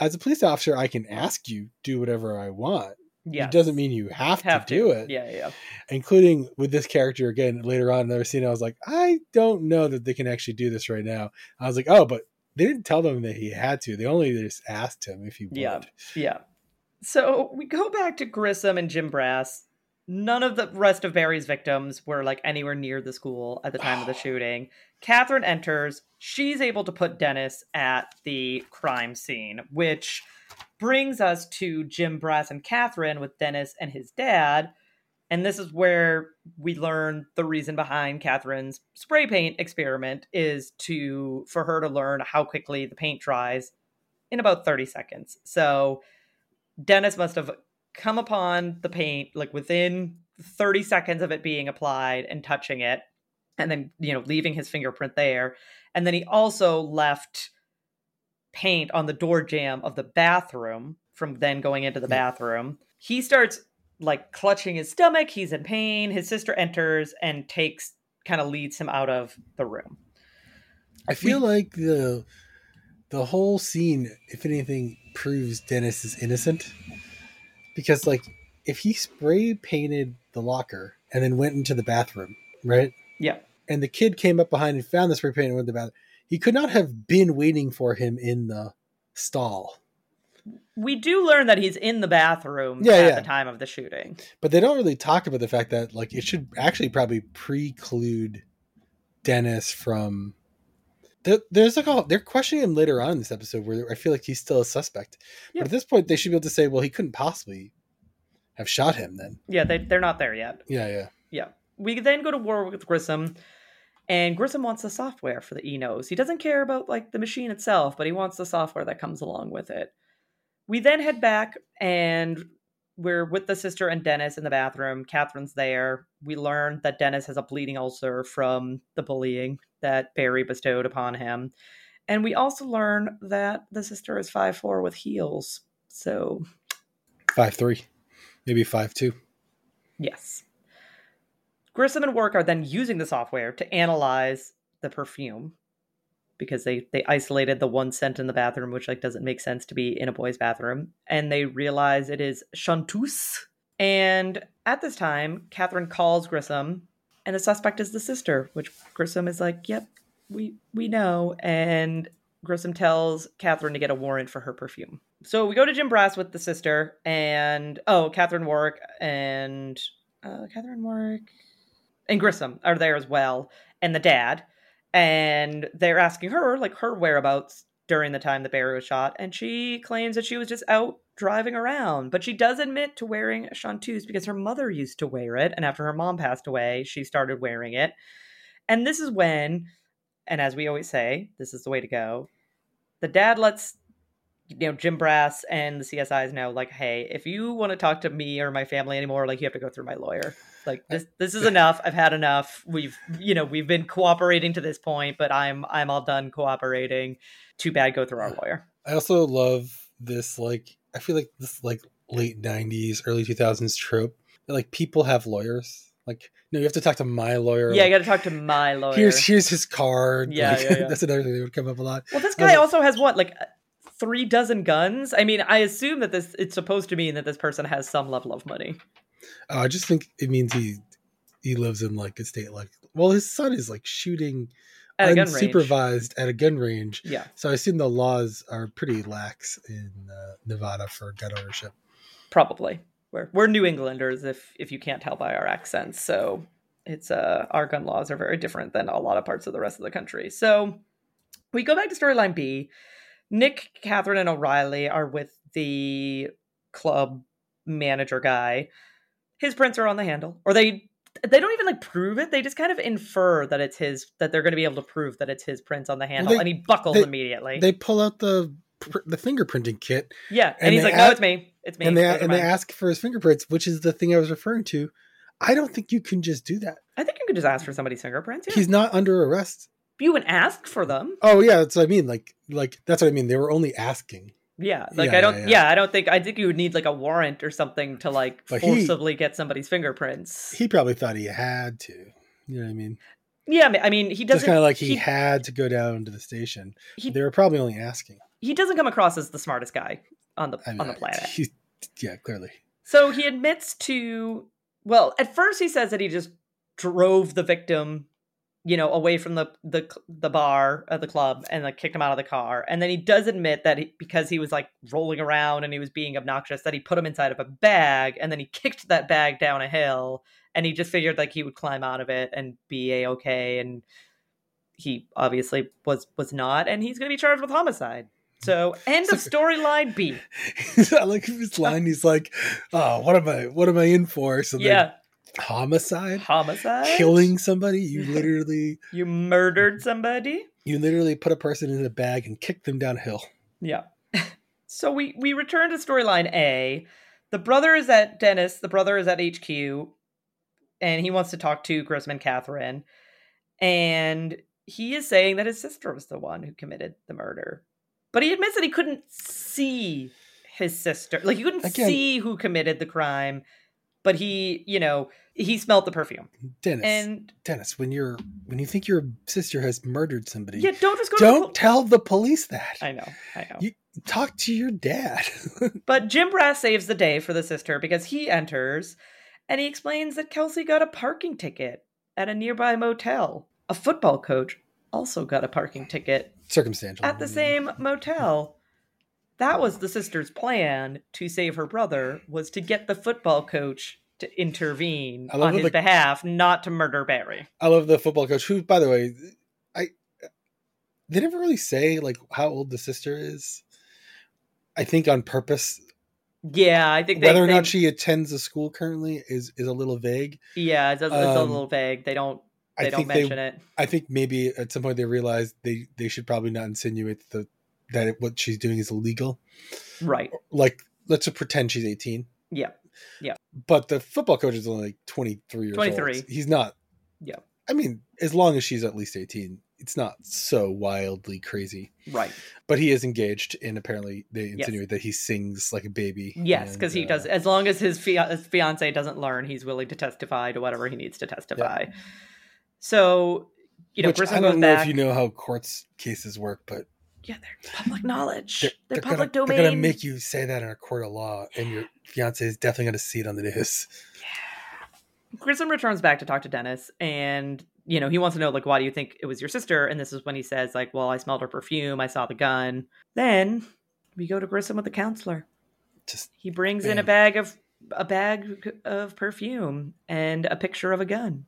As a police officer, I can ask you do whatever I want. yeah, It doesn't mean you have, have to do it. Yeah, yeah. Including with this character again later on in another scene, I was like, I don't know that they can actually do this right now. I was like, oh, but they didn't tell them that he had to. They only just asked him if he would. Yeah. Yeah. So we go back to Grissom and Jim Brass. None of the rest of Barry's victims were like anywhere near the school at the time of the <sighs> shooting. Catherine enters. She's able to put Dennis at the crime scene, which brings us to Jim Brass and Catherine with Dennis and his dad. And this is where we learn the reason behind Catherine's spray paint experiment is to for her to learn how quickly the paint dries in about 30 seconds. So Dennis must have come upon the paint like within 30 seconds of it being applied and touching it and then you know leaving his fingerprint there. And then he also left paint on the door jamb of the bathroom from then going into the hmm. bathroom. He starts like clutching his stomach he's in pain his sister enters and takes kind of leads him out of the room I feel like the the whole scene, if anything, proves Dennis is innocent. Because like if he spray painted the locker and then went into the bathroom, right? yeah And the kid came up behind and found the spray paint and went to the bathroom. He could not have been waiting for him in the stall. We do learn that he's in the bathroom Yeah, at yeah. the time of the shooting But they don't really talk about the fact that like it should actually probably preclude Dennis from. There, there's like a they're questioning him later on in this episode where I feel like he's still a suspect. Yeah. But at this point, they should be able to say, well, he couldn't possibly have shot him then. yeah they, they're not there yet Yeah, yeah. Yeah. We then go to war with Grissom, and Grissom wants the software for the Enos. He doesn't care about like the machine itself, but he wants the software that comes along with it. We then head back and we're with the sister and Dennis in the bathroom. Catherine's there. We learn that Dennis has a bleeding ulcer from the bullying that Barry bestowed upon him. And we also learn that the sister is five four with heels. So, Five three, maybe five two. Yes. Grissom and Work are then using the software to analyze the perfume because they they isolated the one scent in the bathroom, which like doesn't make sense to be in a boy's bathroom, and they realize it is chanteuse. And at this time, Catherine calls Grissom, and the suspect is the sister, which Grissom is like, "Yep, we we know." And Grissom tells Catherine to get a warrant for her perfume. So we go to Jim Brass with the sister, and oh, Catherine Warrick and uh, Catherine Warrick and Grissom are there as well, and the dad, and they're asking her like her whereabouts during the time that Barry was shot, and she claims that she was just out driving around, but she does admit to wearing a chanteuse because her mother used to wear it, and after her mom passed away, she started wearing it, and this is when, and as we always say, this is the way to go. The dad lets you know Jim Brass and the CSI is now like, hey, if you want to talk to me or my family anymore, like you have to go through my lawyer. Like this this is enough. I've had enough. We've you know, we've been cooperating to this point, but I'm I'm all done cooperating. Too bad go through our lawyer. I also love this like I feel like this like late '90s, early 2000s trope. that, Like people have lawyers. Like no, you have to talk to my lawyer. Yeah, like, you got to talk to my lawyer. here's here's his card. Yeah, Like, yeah, <laughs> yeah. that's another thing that would come up a lot. well, this guy also has what like three dozen guns. I mean, I assume that this it's supposed to mean that this person has some level of money. Oh, I just think it means he he lives in like a state like well, his son is like shooting At unsupervised at a gun range. Yeah. So I assume the laws are pretty lax in uh, Nevada for gun ownership. probably we're we're new englanders if if you can't tell by our accents so it's uh our gun laws are very different than a lot of parts of the rest of the country so we go back to storyline b nick catherine and o'reilly are with the club manager guy. His prints are on the handle. Or they they don't even like prove it. They just kind of infer that it's his that they're going to be able to prove that it's his prints on the handle. They- and he buckles they- immediately. They pull out the the fingerprinting kit. Yeah. And, and he's like no it's me. It's me. and they and they ask for his fingerprints, which is the thing I was referring to. I don't think you can just do that. i think you can just ask for somebody's fingerprints yeah. He's not under arrest. You wouldn't ask for them. Oh yeah, that's what I mean. Like like that's what I mean. They were only asking. Yeah, like Yeah, I don't. yeah, Yeah, yeah. I don't think. I think you would need like a warrant or something to like But he- forcibly get somebody's fingerprints. He probably thought he had to. You know what I mean? yeah, I mean- he doesn't. kind of like he, he- had to go down to the station. He- they were probably only asking. he doesn't come across as the smartest guy on the I mean, on the planet. he- yeah, clearly. So he admits to. Well, at first he says that he just drove the victim you know, away from the the the bar at the club and like kicked him out of the car. And then he does admit that he, because he was like rolling around and he was being obnoxious, that he put him inside of a bag and then he kicked that bag down a hill. And he just figured like he would climb out of it and be a okay. And he obviously was was not, and he's going to be charged with homicide. So end of <laughs> storyline B. I like his uh, line. He's like, "Oh, what am I? What am I in for?" So Yeah, homicide, homicide, killing somebody. You <laughs> literally, You murdered somebody. you literally put a person in a bag and kicked them downhill. Yeah. <laughs> so we we return to storyline A. The brother is at Dennis. The brother is at HQ, and he wants to talk to Grissom and Catherine. And he is saying that his sister was the one who committed the murder, but he admits that he couldn't see his sister. Like he couldn't Again- see who committed the crime, but he, you know, he smelled the perfume. Dennis, And Dennis, when you're when you think your sister has murdered somebody, yeah, don't just go. to the don't pol- tell the police that. I know, I know. You- Talk to your dad. <laughs> But Jim Brass saves the day for the sister because he enters and he explains that Kelsey got a parking ticket at a nearby motel. A football coach also got a parking ticket Circumstantial. at the same motel. That was the sister's plan to save her brother was to get the football coach to intervene on his the- behalf, not to murder Barry. I love the football coach. Who, by the way, I they never really say like how old the sister is. I think on purpose. Yeah, I think they, Whether or they- not she attends a school currently is is a little vague. Yeah, it's a, it's a Um, little vague. They don't they I don't think they. mention it. I think maybe at some point they realized they they should probably not insinuate the that it, what she's doing is illegal. Right. Like let's pretend she's eighteen. Yeah. Yeah. But the football coach is only like twenty three years 23. old. He's not. Yeah. I mean, as long as she's at least eighteen, it's not so wildly crazy. Right. But he is engaged, and apparently they Yes. insinuate that he sings like a baby. Yes, because he uh, does. As long as his, fia- his fiance doesn't learn, he's willing to testify to whatever he needs to testify. So, you know, which I don't know back. if you know how courts cases work, but yeah, they're public knowledge. they're, They're, they're public gonna, domain. They're gonna make you say that in a court of law, and your fiance is definitely gonna see it on the news. Yeah. Grissom returns back to talk to Dennis, and you know he wants to know like, why do you think it was your sister? And this is when he says like, well, I smelled her perfume, I saw the gun. Then we go to Grissom with the counselor. Just He brings in a bag of a bag of perfume and a picture of a gun.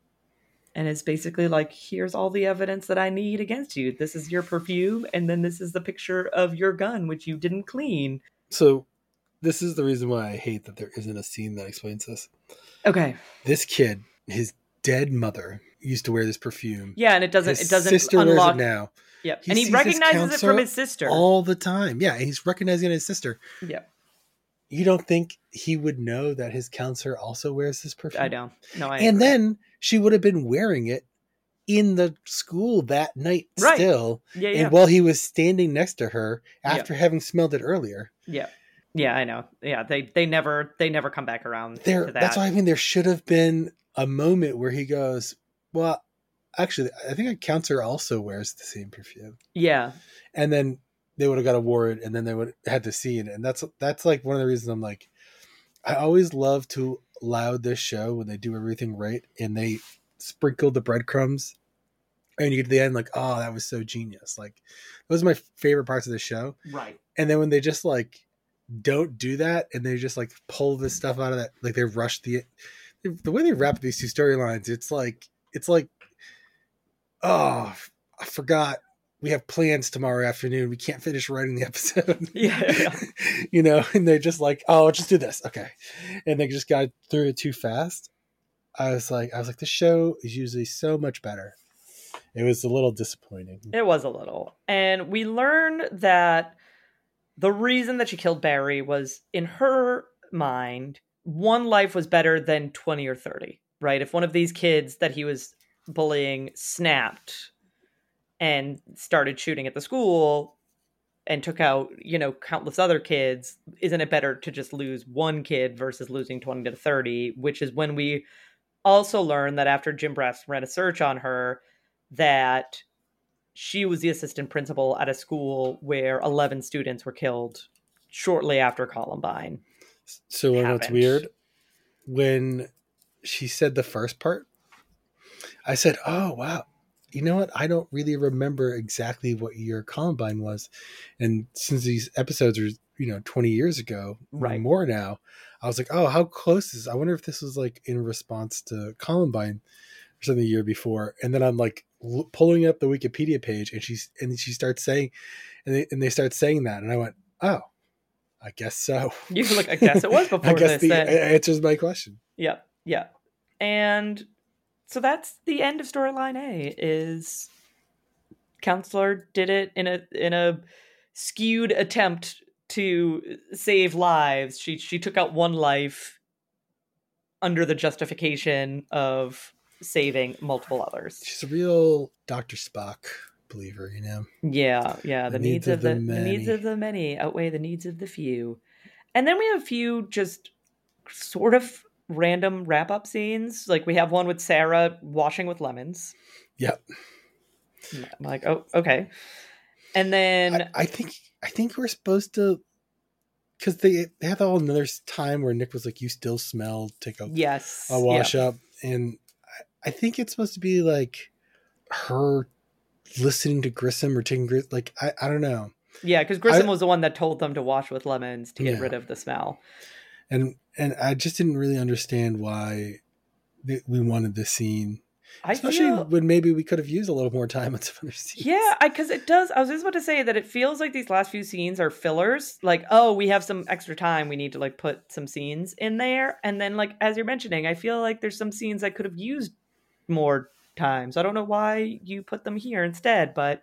And it's basically like, here's all the evidence that I need against you. This is your perfume, and then this is the picture of your gun, which you didn't clean. so. This is the reason why I hate that there isn't a scene that explains this. Okay. This kid, his dead mother, used to wear this perfume. Yeah, and it doesn't His it doesn't sister unlock wears it now Yep. He and he recognizes it from his sister. all the time. Yeah, and he's recognizing his sister. Yep. You don't think he would know that his counselor also wears this perfume? I know. No, I and agree. then she would have been wearing it in the school that night Right. still Yeah, yeah. and while he was standing next to her Yeah. after having smelled it earlier yeah. Yeah, I know. Yeah, they they never they never come back around there to that. that's why i mean there should have been a moment where he goes well actually i think a counselor also wears the same perfume yeah. and then they would have got a award and then they would had the scene and that's that's like one of the reasons i'm like i always love to allow this show when they do everything right and they sprinkle the breadcrumbs and you get to the end like oh that was so genius like those are my favorite parts of the show Right. and then when they just like don't do that and they just like pull this stuff out of that like they rush the the way they wrap these two storylines it's like it's like oh i forgot we have plans tomorrow afternoon. We can't finish writing the <laughs> episode. <laughs> Yeah, <laughs> you know and they're just like oh just do this. Okay. And they just got through it too fast. I was like i was like the show is usually so much better. It was a little disappointing. It was a little. And we learned that the reason that she killed Barry was in her mind, one life was better than 20 or 30, right? If one of these kids that he was bullying snapped and started shooting at the school and took out, you know, countless other kids, isn't it better to just lose one kid versus losing 20 to 30, which is when we also learned that after Jim Brass ran a search on her that she was the assistant principal at a school where 11 students were killed shortly after Columbine. So know what's weird? When she said the first part, I said, "Oh wow, you know what? I don't really remember exactly what year Columbine was, and since these episodes are you know 20 years ago, Right. more now, I was like, oh, how close is? I wonder if this was like in response to Columbine or something the year before, and then I'm like l- pulling up the Wikipedia page, and she's and she starts saying, and they and they start saying that, and I went, oh, I guess so. You like, I guess it was <laughs> before I guess this. the then. answers my question. Yeah, yeah. And so that's the end of storyline A is counselor did it in a in a skewed attempt to save lives. She she took out one life under the justification of saving multiple others. She's a real Doctor Spock believer, you know. Yeah, yeah. The, needs, of the, the needs of the many outweigh the needs of the few. And then we have a few just sort of random wrap up scenes. Like we have one with Sara washing with lemons. Yep. I'm like, oh, okay. And then I, I think I think we're supposed to because they they had all another time where Nick was like, "You still smell." Take a, yes, a wash up, and I, I think it's supposed to be like her listening to Grissom or taking Grissom. Like I, I don't know. Yeah, because Grissom I- was the one that told them to wash with lemons to get Yeah. rid of the smell. And and I just didn't really understand why th- we wanted this scene, I especially feel when maybe we could have used a little more time on some other scenes. Yeah, because it does. I was just about to say that it feels like these last few scenes are fillers. Like, oh, we have some extra time. We need to like put some scenes in there. And then, like as you're mentioning, I feel like there's some scenes that could have used more time. So I don't know why you put them here instead. But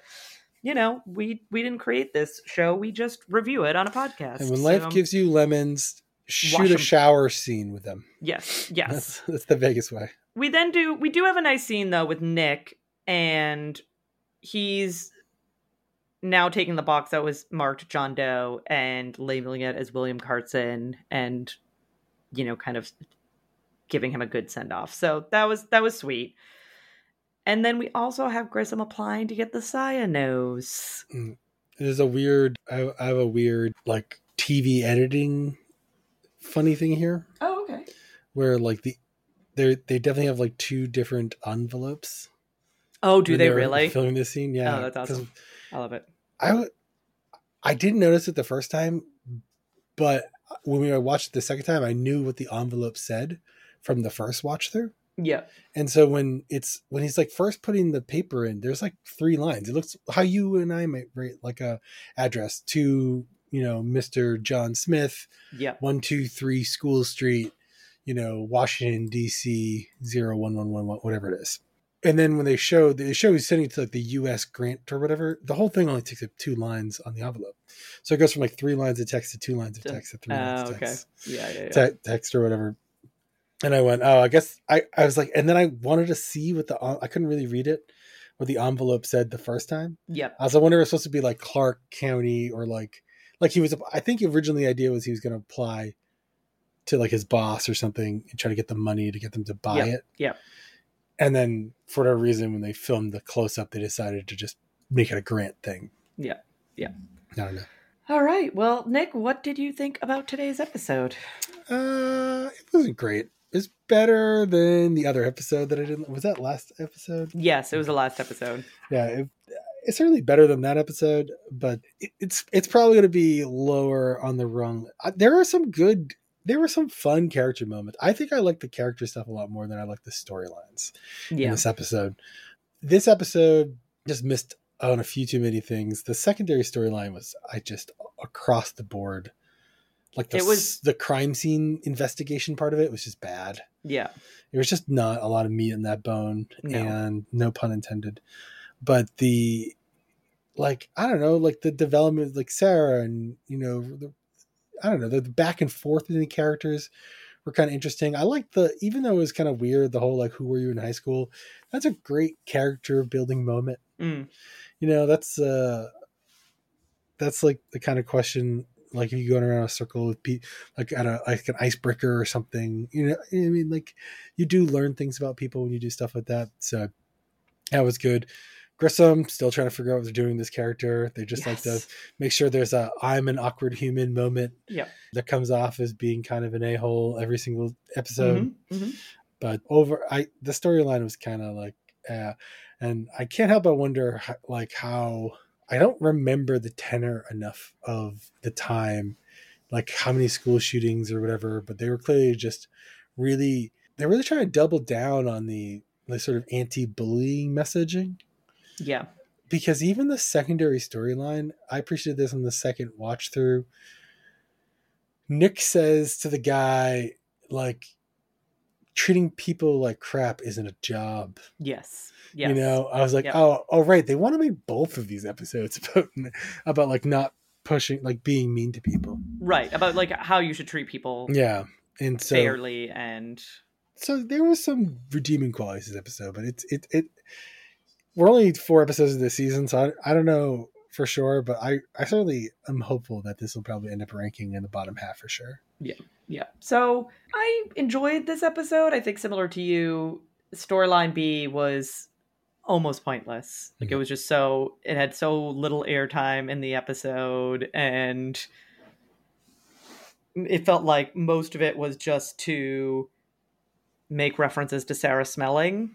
you know, we we didn't create this show. We just review it on a podcast. And when life So, gives you lemons, shoot a shower scene with them. yes, <laughs> yes. That's that's the Vegas way. we then do we do have a nice scene though with Nick and he's now taking the box that was marked John Doe and labeling it as William Cartson and you know kind of giving him a good send off. So that was that was sweet. And then we also have Grissom applying to get the Cyranose. Mm. There's a weird. I, I have a weird like TV editing funny thing here Oh, okay. where like the they they definitely have like two different envelopes. Oh, do they really? filming this scene? Yeah, Oh, that's 'cause awesome. I love it. I w- I didn't notice it the first time, but when we watched it the second time, I knew what the envelope said from the first watch through. Yeah. And so when it's when he's like first putting the paper in, there's like three lines. It looks how you and I might write like a address to you know Mr. John Smith, Yeah. one two three School Street, you know Washington D.C. zero one one one one whatever it is. And then when they show the show he's sending it to like the U.S. grant or whatever, the whole thing only takes up two lines on the envelope. So it goes from like three lines of text to two lines of text to three lines Oh, of okay. text Yeah, yeah, yeah. te- text or whatever. And I went, oh, I guess I, I was like, and then I wanted to see what the, I couldn't really read it, what the envelope said the first time. Yep. I was, I wonder if it was supposed to be like Clark County or like, like he was, I think originally the idea was he was going to apply to like his boss or something and try to get the money to get them to buy Yep, it. yeah And then for whatever reason, when they filmed the close up, they decided to just make it a grant thing. Yeah, yeah. I don't know. All right. Well, Nick, what did you think about today's episode? Uh, it wasn't great. It's better than the other episode that I didn't. Was that last episode? Yes, it was the last episode. Yeah, it, it's certainly better than that episode, but it, it's it's probably going to be lower on the rung. There are some good, there were some fun character moments. I think I like the character stuff a lot more than I like the storylines in this episode. This episode just missed on a few too many things. The secondary storyline was I just across the board. Like the It was- the crime scene investigation part of it was just bad Yeah. it was just not a lot of meat in that bone No. and no pun intended but the like i don't know like the development like sara and you know the, i don't know the, the back and forth between the characters were kind of interesting. I like the even though it was kind of weird the whole like who were you in high school that's a great character building moment. Mm. you know that's uh that's like the kind of question like if you going around a circle with pe like at a like an icebreaker or something you know i mean? Like you do learn things about people when you do stuff like that so that was good grissom still trying to figure out what they're doing with this character. They just like to make sure there's a i'm an awkward human moment Yep. that comes off as being kind of an a-hole every single episode. Mhm, mhm. but over i the storyline was kind of like uh and I can't help but wonder ho- like how I don't remember the tenor enough of the time, like how many school shootings or whatever, but they were clearly just really they're really trying to double down on the the sort of anti-bullying messaging Yeah. because even the secondary storyline, I appreciated this on the second watch through. Nick says to the guy, like, treating people like crap isn't a job. Yes. Yes. You know, I was like, Yep. oh, oh, right. They want to make both of these episodes <laughs> about about like not pushing, like being mean to people. Right. About like how you should treat people Yeah, and so fairly and so there was some redeeming qualities this episode, but it's it it. We're only four episodes of this season, so I, I don't know for sure, but I I certainly am hopeful that this will probably end up ranking in the bottom half for sure. Yeah. Yeah. So I enjoyed this episode. I think similar to you, storyline B was almost pointless. Like it Mhm. was just so it had so little airtime in the episode and it felt like most of it was just to make references to Sara smelling.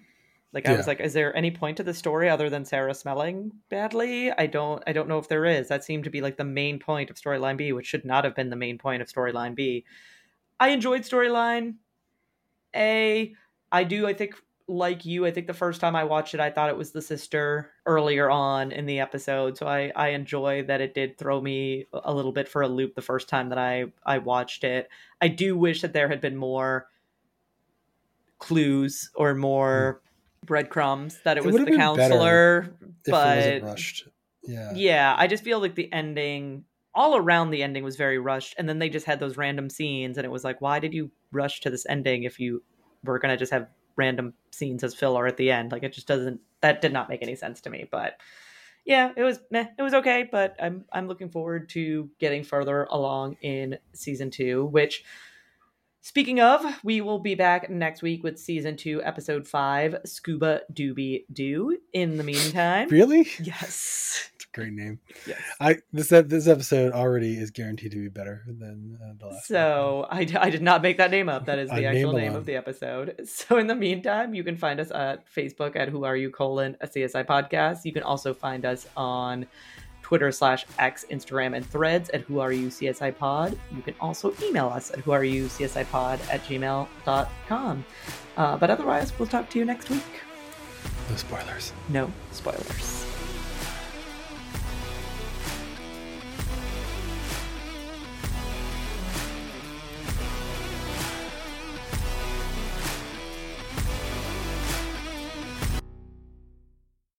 Like I was like, is there any point to the story other than Sara smelling badly? I don't I don't know if there is. That seemed to be like the main point of storyline B, which should not have been the main point of storyline B. I enjoyed storyline A. I do, I think like you, I think the first time I watched it, I thought it was the sister earlier on in the episode. So I, I enjoy that it did throw me a little bit for a loop the first time that I, I watched it. I do wish that there had been more clues or more hmm. Breadcrumbs that it. It was the counselor. But rushed, yeah, yeah, I just feel like the ending, all around the ending, was very rushed, and then they just had those random scenes, and it was like, why did you rush to this ending if you were gonna just have random scenes as filler at the end? Like, it just doesn't. That did not make any sense to me. But yeah, it was meh, it was okay. But I'm I'm looking forward to getting further along in season two, which. Speaking of, we will be back next week with season two, episode five, Scuba Doobie Doo. In the meantime, really, yes, it's a great name. yes. I this this episode already is guaranteed to be better than uh, the last. one. So I, I did not make that name up. That is <laughs> the actual name alone. of the episode. So in the meantime, you can find us at Facebook at Who Are You colon a CSI podcast. You can also find us on Twitter slash X, Instagram, and Threads at Who Are You CSI Pod. You can also email us at Who Are You CSI Pod at gmail.com. Uh, but otherwise, we'll talk to you next week. no spoilers. No spoilers.